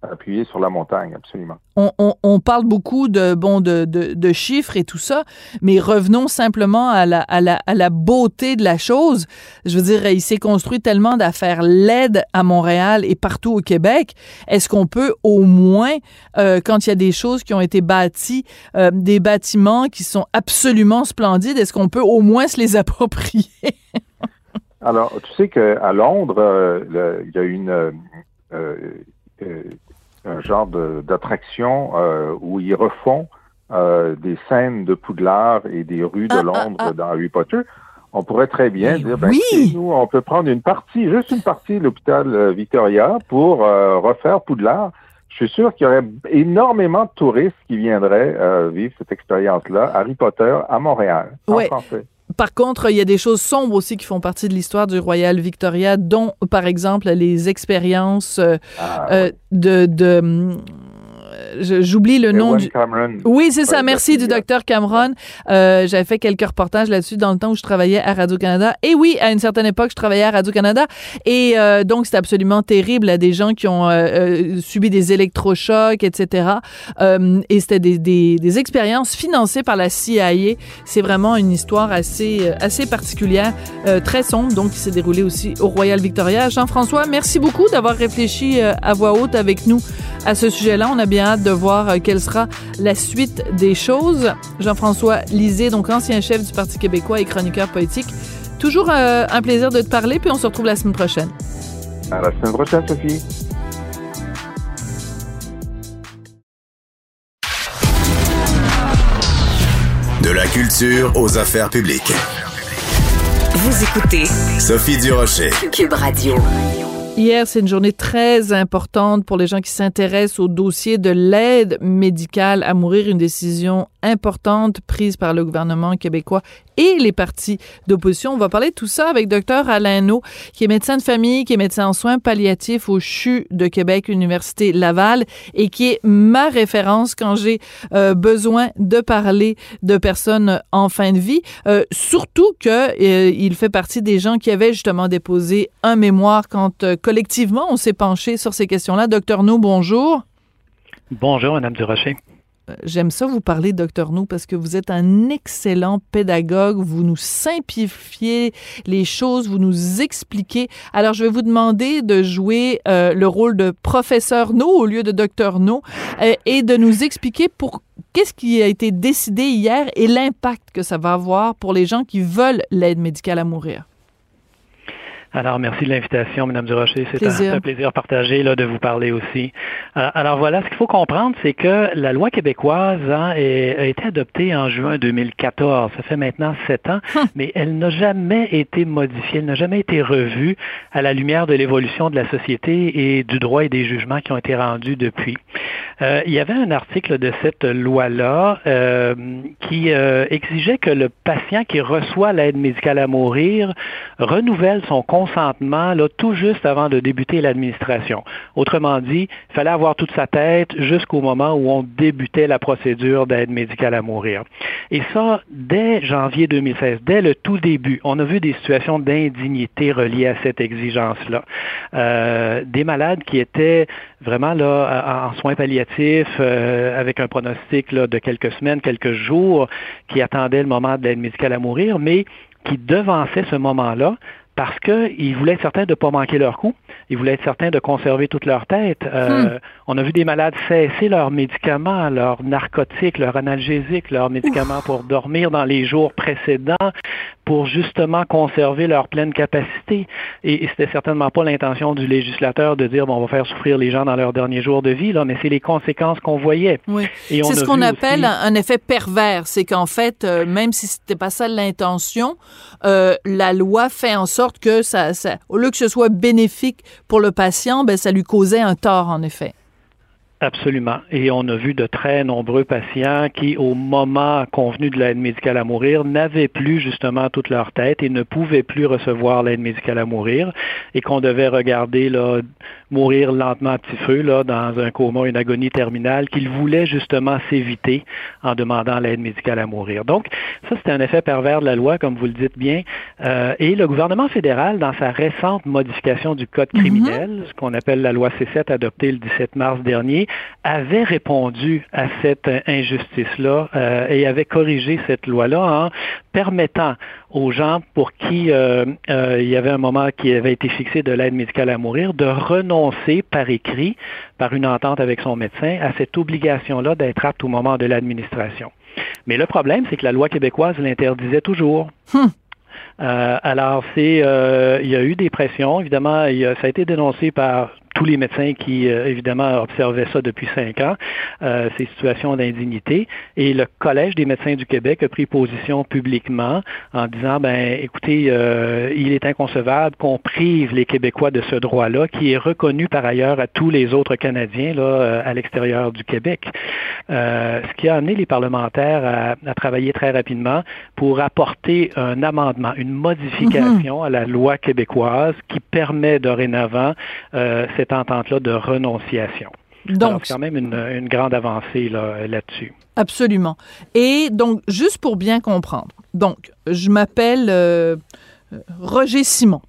appuyer sur la montagne, absolument. On, parle beaucoup de, bon, de, de, chiffres et tout ça, mais revenons simplement à la, à, la, à la beauté de la chose. Je veux dire, il s'est construit tellement d'affaires LED à Montréal et partout au Québec. Est-ce qu'on peut au moins, euh, quand il y a des choses qui ont été bâties, euh, des bâtiments qui sont absolument splendides, est-ce qu'on peut au moins se les approprier? Alors, tu sais qu'à Londres, euh, il y a une un genre d'attraction euh, où ils refont euh, des scènes de Poudlard et des rues de ah, ah, Londres ah. dans Harry Potter. On pourrait très bien dire, ben, nous, on peut prendre une partie, juste une partie de l'hôpital euh, Victoria pour refaire Poudlard. Je suis sûr qu'il y aurait énormément de touristes qui viendraient vivre cette expérience-là, Harry Potter à Montréal, en français. Par contre, il y a des choses sombres aussi qui font partie de l'histoire du Royal Victoria, dont, par exemple, les expériences euh, ah, euh, de, de j'oublie le nom du. Oui, c'est ça. Merci du docteur Cameron. Euh, J'avais fait quelques reportages là-dessus dans le temps où je travaillais à Radio-Canada. Et oui, à une certaine époque, je travaillais à Radio-Canada. Et euh, donc, c'était absolument terrible à des gens qui ont euh, subi des électrochocs, etc. Et c'était des, des, des, expériences financées par la CIA. C'est vraiment une histoire assez, assez particulière, très sombre, donc qui s'est déroulée aussi au Royal Victoria. Jean-François, merci beaucoup d'avoir réfléchi à voix haute avec nous à ce sujet-là. On a bien hâte de voir euh, quelle sera la suite des choses. Jean-François Lisée, donc ancien chef du Parti québécois et chroniqueur politique. Toujours euh, un plaisir de te parler, puis on se retrouve la semaine prochaine. À la semaine prochaine, Sophie. De la culture aux affaires publiques. Vous écoutez Sophie Durocher, Cube Radio. Hier, c'est une journée très importante pour les gens qui s'intéressent au dossier de l'aide médicale à mourir, une décision importante prise par le gouvernement québécois et les partis d'opposition. On va parler de tout ça avec Dr Alain No, qui est médecin de famille, qui est médecin en soins palliatifs au CHU de Québec, Université Laval, et qui est ma référence quand j'ai euh, besoin de parler de personnes en fin de vie. Euh, surtout que euh, il fait partie des gens qui avaient justement déposé un mémoire quand collectivement on s'est penché sur ces questions-là. Docteur No, bonjour. Bonjour, Madame Durocher j'aime ça vous parler, docteur Nou, parce que vous êtes un excellent pédagogue. Vous nous simplifiez les choses, vous nous expliquez. Alors, je vais vous demander de jouer euh, le rôle de professeur No au lieu de docteur No euh, et de nous expliquer pour qu'est-ce qui a été décidé hier et l'impact que ça va avoir pour les gens qui veulent l'aide médicale à mourir. Alors, merci de l'invitation, Mme Durocher. C'est un, plaisir partagé là, de vous parler aussi. Euh, alors voilà, ce qu'il faut comprendre, c'est que la loi québécoise hein, a été adoptée en juin 2014. Ça fait maintenant sept ans, hum. mais elle n'a jamais été modifiée, elle n'a jamais été revue à la lumière de l'évolution de la société et du droit et des jugements qui ont été rendus depuis. Euh, il y avait un article de cette loi-là euh, qui exigeait que le patient qui reçoit l'aide médicale à mourir renouvelle son compte consentement là, tout juste avant de débuter l'administration. Autrement dit, il fallait avoir toute sa tête jusqu'au moment où on débutait la procédure d'aide médicale à mourir. Et ça, dès janvier 2016, dès le tout début, on a vu des situations d'indignité reliées à cette exigence-là. Euh, des malades qui étaient vraiment là en soins palliatifs euh, avec un pronostic de quelques semaines, quelques jours, qui attendaient le moment de l'aide médicale à mourir, mais qui devançaient ce moment-là parce qu'ils voulaient être certains de ne pas manquer leur coup. Ils voulaient être certains de conserver toute leur tête. Euh, hmm. On a vu des malades cesser leurs médicaments, leurs narcotiques, leurs analgésiques, leurs médicaments pour dormir dans les jours précédents, pour justement conserver leur pleine capacité. Et, et c'était certainement pas l'intention du législateur de dire bon, on va faire souffrir les gens dans leurs derniers jours de vie, là, mais c'est les conséquences qu'on voyait. Oui. C'est ce qu'on appelle un effet pervers. C'est qu'en fait, euh, même si c'était pas ça l'intention, euh, la loi fait en sorte que ça, ça, au lieu que ce soit bénéfique pour le patient, ben, ça lui causait un tort, en effet. Absolument. Et on a vu de très nombreux patients qui, au moment convenu de l'aide médicale à mourir, n'avaient plus justement toute leur tête et ne pouvaient plus recevoir l'aide médicale à mourir et qu'on devait regarder là, mourir lentement à petit feu là, dans un coma, une agonie terminale qu'ils voulaient justement s'éviter en demandant l'aide médicale à mourir. Donc, ça, c'est un effet pervers de la loi, comme vous le dites bien. Euh, et le gouvernement fédéral, dans sa récente modification du Code criminel, ce qu'on appelle la loi C7 adoptée le 17 mars dernier, avait répondu à cette injustice-là euh, et avait corrigé cette loi-là en permettant aux gens pour qui euh, euh, il y avait un moment qui avait été fixé de l'aide médicale à mourir de renoncer par écrit, par une entente avec son médecin, à cette obligation-là d'être apte au moment de l'administration. Mais le problème, c'est que la loi québécoise l'interdisait toujours. Hum. alors, c'est, il y a eu des pressions, évidemment, ça a été dénoncé par tous les médecins qui, euh, évidemment, observaient ça depuis cinq ans, euh, ces situations d'indignité. Et le Collège des médecins du Québec a pris position publiquement en disant, ben, écoutez, euh, il est inconcevable qu'on prive les Québécois de ce droit-là, qui est reconnu par ailleurs à tous les autres Canadiens là, à l'extérieur du Québec. ce qui a amené les parlementaires à, travailler très rapidement pour apporter un amendement, une modification mm-hmm. à la loi québécoise qui permet dorénavant cette entente-là de renonciation. Donc, c'est quand même une, grande avancée là-dessus. absolument. Et donc, juste pour bien comprendre, donc, je m'appelle euh, Roger Simon.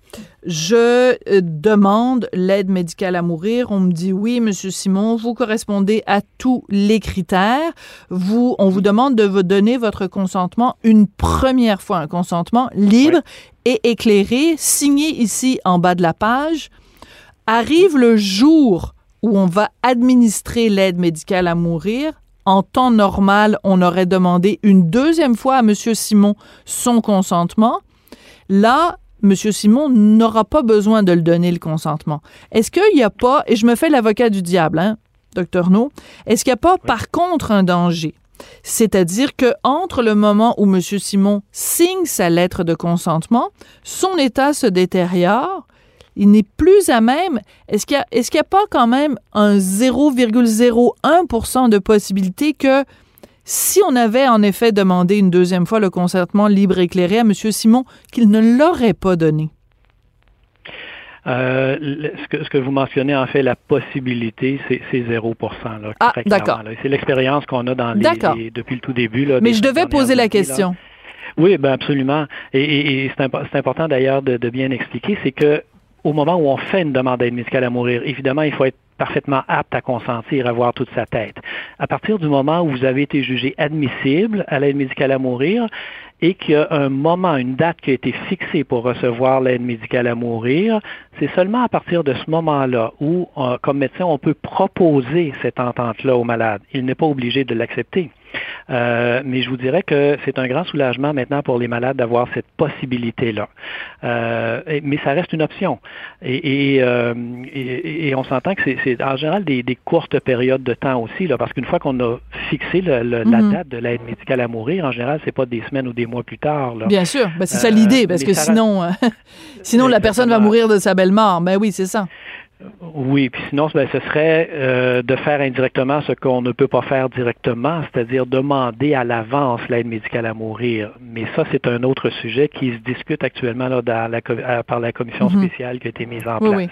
Je euh, demande l'aide médicale à mourir. On me dit oui, Monsieur Simon, vous correspondez à tous les critères. Vous, on vous demande de vous donner votre consentement une première fois, un consentement libre et éclairé, signé ici en bas de la page Arrive le jour où on va administrer l'aide médicale à mourir. En temps normal, on aurait demandé une deuxième fois à M. Simon son consentement. Là, M. Simon n'aura pas besoin de le donner le consentement. Est-ce qu'il n'y a pas, et je me fais l'avocat du diable, hein, docteur No, est-ce qu'il n'y a pas par contre un danger? C'est-à-dire que entre le moment où M. Simon signe sa lettre de consentement, son état se détériore, il n'est plus à même. Est-ce qu'il n'y a, pas quand même un 0,01% de possibilité que si on avait en effet demandé une deuxième fois le consentement libre et éclairé à M. Simon, qu'il ne l'aurait pas donné? Euh, ce, que, vous mentionnez, en fait, la possibilité, c'est 0 là, Ah, d'accord. C'est l'expérience qu'on a dans les, depuis le tout début. Là, Mais je devais poser la question. Oui, ben absolument. Et, c'est important d'ailleurs de, de, bien expliquer, c'est que au moment où on fait une demande d'aide médicale à mourir, évidemment, il faut être parfaitement apte à consentir, à voir toute sa tête. À partir du moment où vous avez été jugé admissible à l'aide médicale à mourir et qu'il y a un moment, une date qui a été fixée pour recevoir l'aide médicale à mourir, c'est seulement à partir de ce moment-là où, euh, comme médecin, on peut proposer cette entente-là au malade. Il n'est pas obligé de l'accepter. Euh, mais je vous dirais que c'est un grand soulagement maintenant pour les malades d'avoir cette possibilité-là. Euh, mais ça reste une option. Et, et, euh, et, on s'entend que c'est en général des, des, courtes périodes de temps aussi, là, parce qu'une fois qu'on a fixé le, la mm-hmm. date de l'aide médicale à mourir, en général, c'est pas des semaines ou des mois plus tard. Là. Bien sûr, ben, c'est ça l'idée, parce que sinon, sinon la personne va mourir de sa belle mort. Ben oui, c'est ça. Oui, puis sinon, ben, ce serait euh, de faire indirectement ce qu'on ne peut pas faire directement, c'est-à-dire demander à l'avance l'aide médicale à mourir. Mais ça, c'est un autre sujet qui se discute actuellement là, dans la, euh, par la commission mhm. spéciale qui a été mise en place.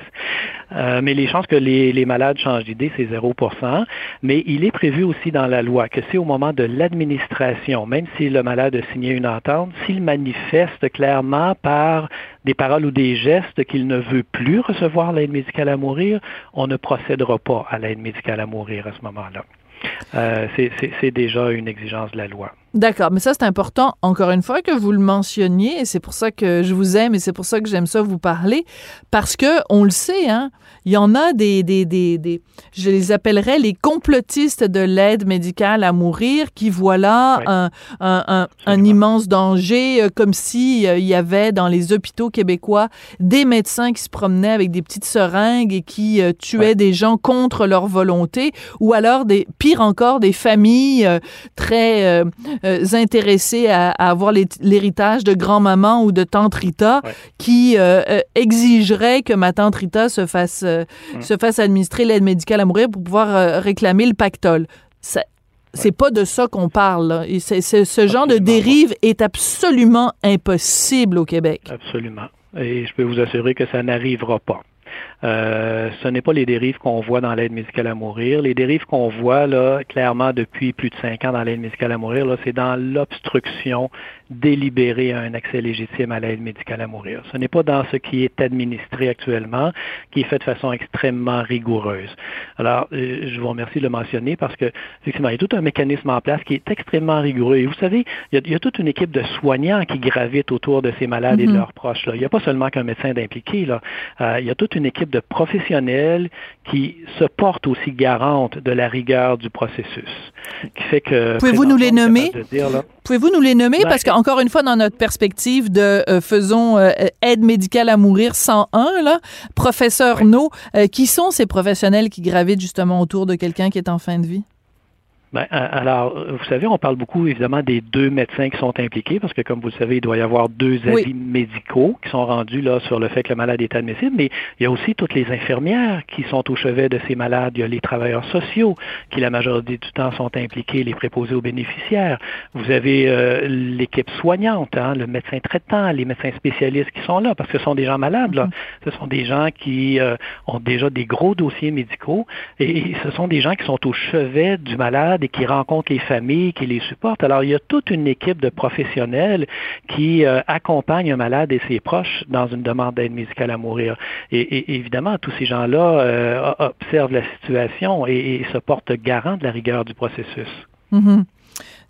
Euh, mais les chances que les, les malades changent d'idée, c'est 0% Mais il est prévu aussi dans la loi que c'est au moment de l'administration, même si le malade a signé une entente, s'il manifeste clairement par des paroles ou des gestes qu'il ne veut plus recevoir l'aide médicale à mourir, on ne procédera pas à l'aide médicale à mourir à ce moment-là. Euh, c'est déjà une exigence de la loi. D'accord, mais ça c'est important, encore une fois, que vous le mentionniez, et c'est pour ça que je vous aime et c'est pour ça que j'aime ça vous parler, parce que on le sait, hein, il y en a des, des, des, des je les appellerais les complotistes de l'aide médicale à mourir, qui voient là un, un, un, immense danger, euh, comme si euh, il y avait dans les hôpitaux québécois des médecins qui se promenaient avec des petites seringues et qui euh, tuaient des gens contre leur volonté, ou alors des, pire encore, des familles très intéressés à, avoir l'héritage de grand-maman ou de tante Rita qui exigerait que ma tante Rita se fasse, mm. se fasse administrer l'aide médicale à mourir pour pouvoir réclamer le pactole. C'est pas de ça qu'on parle. ce genre de dérive est absolument impossible au Québec. Absolument. Et je peux vous assurer que ça n'arrivera pas. Euh, ce n'est pas les dérives qu'on voit dans l'aide médicale à mourir. Les dérives qu'on voit là, clairement depuis plus de cinq ans dans l'aide médicale à mourir, là, c'est dans l'obstruction délibérée à un accès légitime à l'aide médicale à mourir. Ce n'est pas dans ce qui est administré actuellement, qui est fait de façon extrêmement rigoureuse. Alors, euh, je vous remercie de le mentionner parce que, effectivement, il y a tout un mécanisme en place qui est extrêmement rigoureux. Et vous savez, il y a, toute une équipe de soignants qui gravitent autour de ces malades et de mm-hmm. leurs proches. Là. Il n'y a pas seulement qu'un médecin d'impliqué. Là. Euh, il y a toute une équipe de professionnels qui se portent aussi garante de la rigueur du processus. Qui fait que Pouvez-vous nous les nommer? Pouvez-vous nous les nommer? Parce qu'encore une fois dans notre perspective de euh, faisons euh, aide médicale à mourir 101 là, professeur No, euh, qui sont ces professionnels qui gravitent justement autour de quelqu'un qui est en fin de vie? Ben, alors, vous savez, on parle beaucoup évidemment des deux médecins qui sont impliqués, parce que comme vous le savez, il doit y avoir deux avis médicaux qui sont rendus là sur le fait que le malade est admissible, mais il y a aussi toutes les infirmières qui sont au chevet de ces malades, il y a les travailleurs sociaux qui la majorité du temps sont impliqués, les préposés aux bénéficiaires. Vous avez euh, l'équipe soignante, hein, le médecin traitant, les médecins spécialistes qui sont là, parce que ce sont des gens malades, là. Mm-hmm. Ce sont des gens qui euh, ont déjà des gros dossiers médicaux et ce sont des gens qui sont au chevet du malade et qui rencontrent les familles, qui les supportent. Alors, il y a toute une équipe de professionnels qui euh, accompagnent un malade et ses proches dans une demande d'aide médicale à mourir. Et, évidemment, tous ces gens-là euh, observent la situation et, se portent garant de la rigueur du processus. Mm-hmm.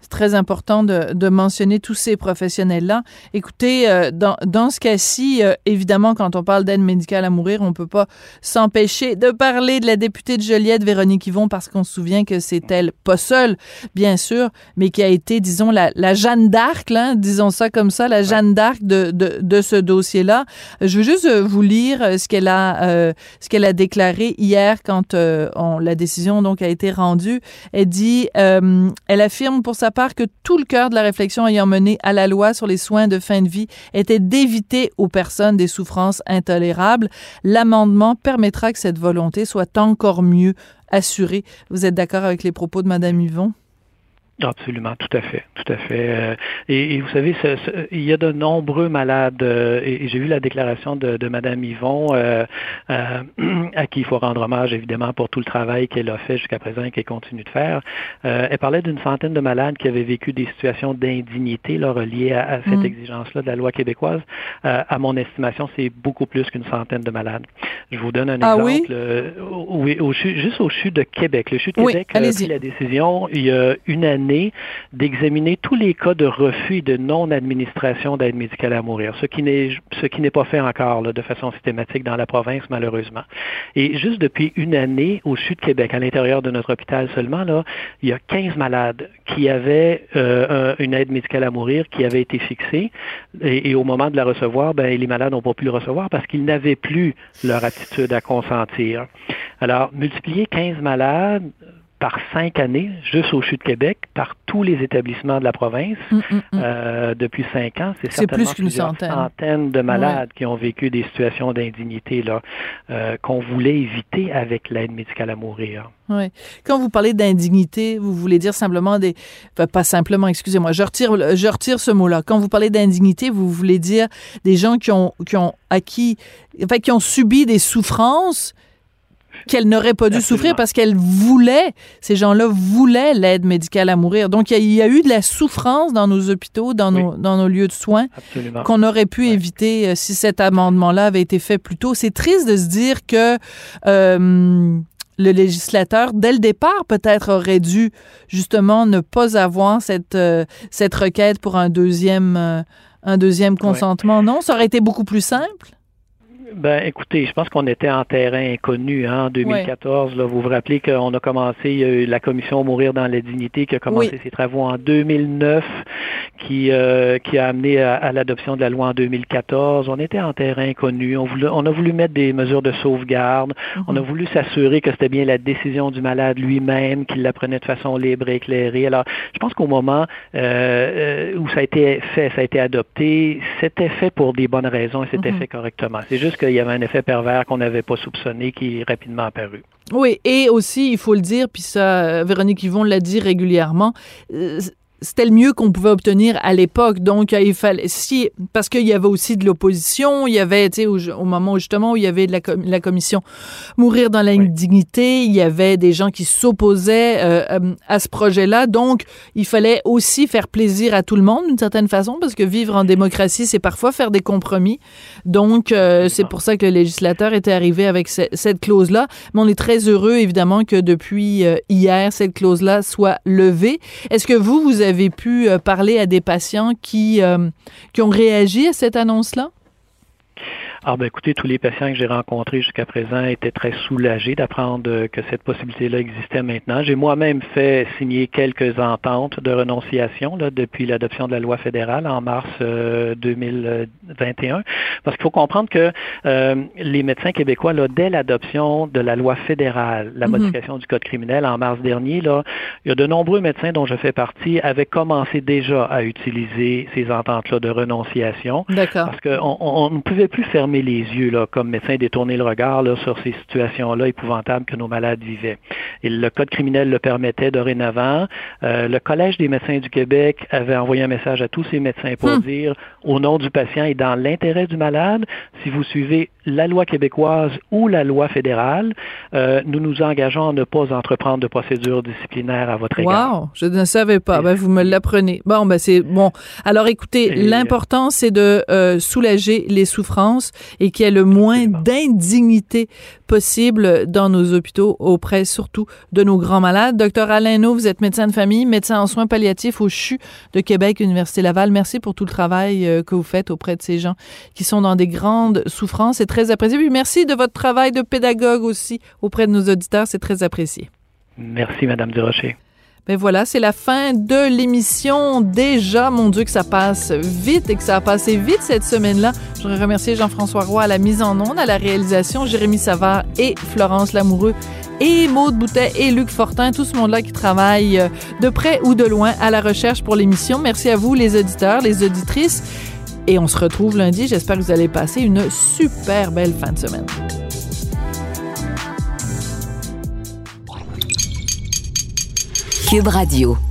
C'est très important de, de, mentionner tous ces professionnels-là. Écoutez, euh, dans, dans ce cas-ci, euh, évidemment, quand on parle d'aide médicale à mourir, on peut pas s'empêcher de parler de la députée de Joliette, Véronique Yvon, parce qu'on se souvient que c'est elle, pas seule, bien sûr, mais qui a été, disons, la, la Jeanne d'Arc, disons ça comme ça, la Jeanne d'Arc de, de, de, ce dossier-là. Je veux juste euh, vous lire ce qu'elle a, euh, ce qu'elle a déclaré hier quand on, la décision donc a été rendue. Elle dit, elle affirme pour sa part que tout le cœur de la réflexion ayant mené à la loi sur les soins de fin de vie était d'éviter aux personnes des souffrances intolérables. L'amendement permettra que cette volonté soit encore mieux assurée. Vous êtes d'accord avec les propos de Mme Yvon? Absolument, tout à fait, tout à fait. Euh, et, vous savez, il y a de nombreux malades, euh, et, j'ai vu la déclaration de, de Madame Yvon, euh, à qui il faut rendre hommage évidemment pour tout le travail qu'elle a fait jusqu'à présent et qu'elle continue de faire. elle parlait d'une centaine de malades qui avaient vécu des situations d'indignité là, reliées à, cette mm. exigence-là de la loi québécoise. à mon estimation, c'est beaucoup plus qu'une centaine de malades. Je vous donne un ah exemple. Oui? au, juste au CHU de Québec. Le CHU de Québec a pris la décision il y a une année d'examiner tous les cas de refus de non-administration d'aide médicale à mourir, ce qui n'est pas fait encore de façon systématique dans la province malheureusement. Et juste depuis une année au sud de Québec, à l'intérieur de notre hôpital seulement là, il y a 15 malades qui avaient euh, une aide médicale à mourir qui avait été fixée et, au moment de la recevoir, ben les malades n'ont pas pu le recevoir parce qu'ils n'avaient plus leur aptitude à consentir. Alors, multiplier 15 malades par cinq années, juste au CHU de Québec, par tous les établissements de la province mm, mm, mm. Euh, depuis cinq ans. C'est certainement plus qu'une centaine. de malades qui ont vécu des situations d'indignité là euh, qu'on voulait éviter avec l'aide médicale à mourir. Oui. Quand vous parlez d'indignité, vous voulez dire simplement des... pas simplement, excusez-moi, je retire, je retire ce mot-là. Quand vous parlez d'indignité, vous voulez dire des gens qui ont, qui ont acquis, enfin, qui ont subi des souffrances qu'elle n'aurait pas dû souffrir parce qu'elle voulait, ces gens-là voulaient l'aide médicale à mourir. Donc, il y, a eu de la souffrance dans nos hôpitaux, dans, nos, dans nos lieux de soins, qu'on aurait pu éviter euh, si cet amendement-là avait été fait plus tôt. C'est triste de se dire que euh, le législateur, dès le départ, peut-être aurait dû justement ne pas avoir cette, euh, cette requête pour un deuxième, un deuxième consentement. Non, ça aurait été beaucoup plus simple. Ben, écoutez, je pense qu'on était en terrain inconnu hein, en 2014. Là, vous vous rappelez qu'on a commencé, il y a eu la commission Mourir dans la dignité qui a commencé ses travaux en 2009, qui, euh, qui a amené à, l'adoption de la loi en 2014. On était en terrain inconnu. On, on a voulu mettre des mesures de sauvegarde. On a voulu s'assurer que c'était bien la décision du malade lui-même, qu'il la prenait de façon libre et éclairée. Alors, je pense qu'au moment euh, euh, où ça a été fait, ça a été adopté, c'était fait pour des bonnes raisons et c'était mhm. fait correctement. C'est juste qu'il y avait un effet pervers qu'on n'avait pas soupçonné qui est rapidement apparu. Oui, et aussi, il faut le dire, puis ça, Véronique Yvon l'a dit régulièrement, euh, c'était le mieux qu'on pouvait obtenir à l'époque. Donc, il fallait, si, parce qu'il y avait aussi de l'opposition, il y avait, tu sais, au, moment justement où il y avait de la, la commission Mourir dans la dignité, il y avait des gens qui s'opposaient euh, euh, à ce projet-là. Donc, il fallait aussi faire plaisir à tout le monde d'une certaine façon, parce que vivre en démocratie, c'est parfois faire des compromis. Donc, euh, c'est pour ça que le législateur était arrivé avec cette clause-là. Mais on est très heureux, évidemment, que depuis hier, cette clause-là soit levée. Est-ce que vous, vous avez avez pu euh, parler à des patients qui, euh, qui ont réagi à cette annonce-là? Ah ben écoutez, tous les patients que j'ai rencontrés jusqu'à présent étaient très soulagés d'apprendre que cette possibilité-là existait maintenant. J'ai moi-même fait signer quelques ententes de renonciation là, depuis l'adoption de la loi fédérale en mars 2021, euh, parce qu'il faut comprendre que euh, les médecins québécois, là, dès l'adoption de la loi fédérale, la mhm. modification du code criminel en mars dernier, là, il y a de nombreux médecins dont je fais partie avaient commencé déjà à utiliser ces ententes-là de renonciation, parce qu'on ne pouvait plus fermer les yeux là, comme médecin, détourner le regard là, sur ces situations-là épouvantables que nos malades vivaient. Et le Code criminel le permettait dorénavant. Euh, le Collège des médecins du Québec avait envoyé un message à tous ces médecins pour hmm. dire, au nom du patient et dans l'intérêt du malade, si vous suivez la loi québécoise ou la loi fédérale, euh, nous nous engageons à ne pas entreprendre de procédures disciplinaires à votre égard. Wow, je ne savais pas. Ben, vous me l'apprenez. Bon, ben c'est bon. Alors écoutez, l'important c'est de euh, soulager les souffrances et qu'il y ait le moins d'indignité possible dans nos hôpitaux auprès surtout de nos grands malades. Docteur Alain vous êtes médecin de famille, médecin en soins palliatifs au CHU de Québec, Université Laval. Merci pour tout le travail euh, que vous faites auprès de ces gens qui sont dans des grandes souffrances. C'est très apprécié. Puis merci de votre travail de pédagogue aussi auprès de nos auditeurs. C'est très apprécié. Merci, Madame Durocher. Ben voilà, c'est la fin de l'émission. Déjà, mon Dieu, que ça passe vite et que ça a passé vite cette semaine-là. Je voudrais remercier Jean-François Roy à la mise en onde, à la réalisation, Jérémy Savard et Florence Lamoureux et Maude Boutet et Luc Fortin, tout ce monde-là qui travaille euh, de près ou de loin à la recherche pour l'émission. Merci à vous, les auditeurs, les auditrices. Et on se retrouve lundi. J'espère que vous allez passer une super belle fin de semaine. Cube Radio.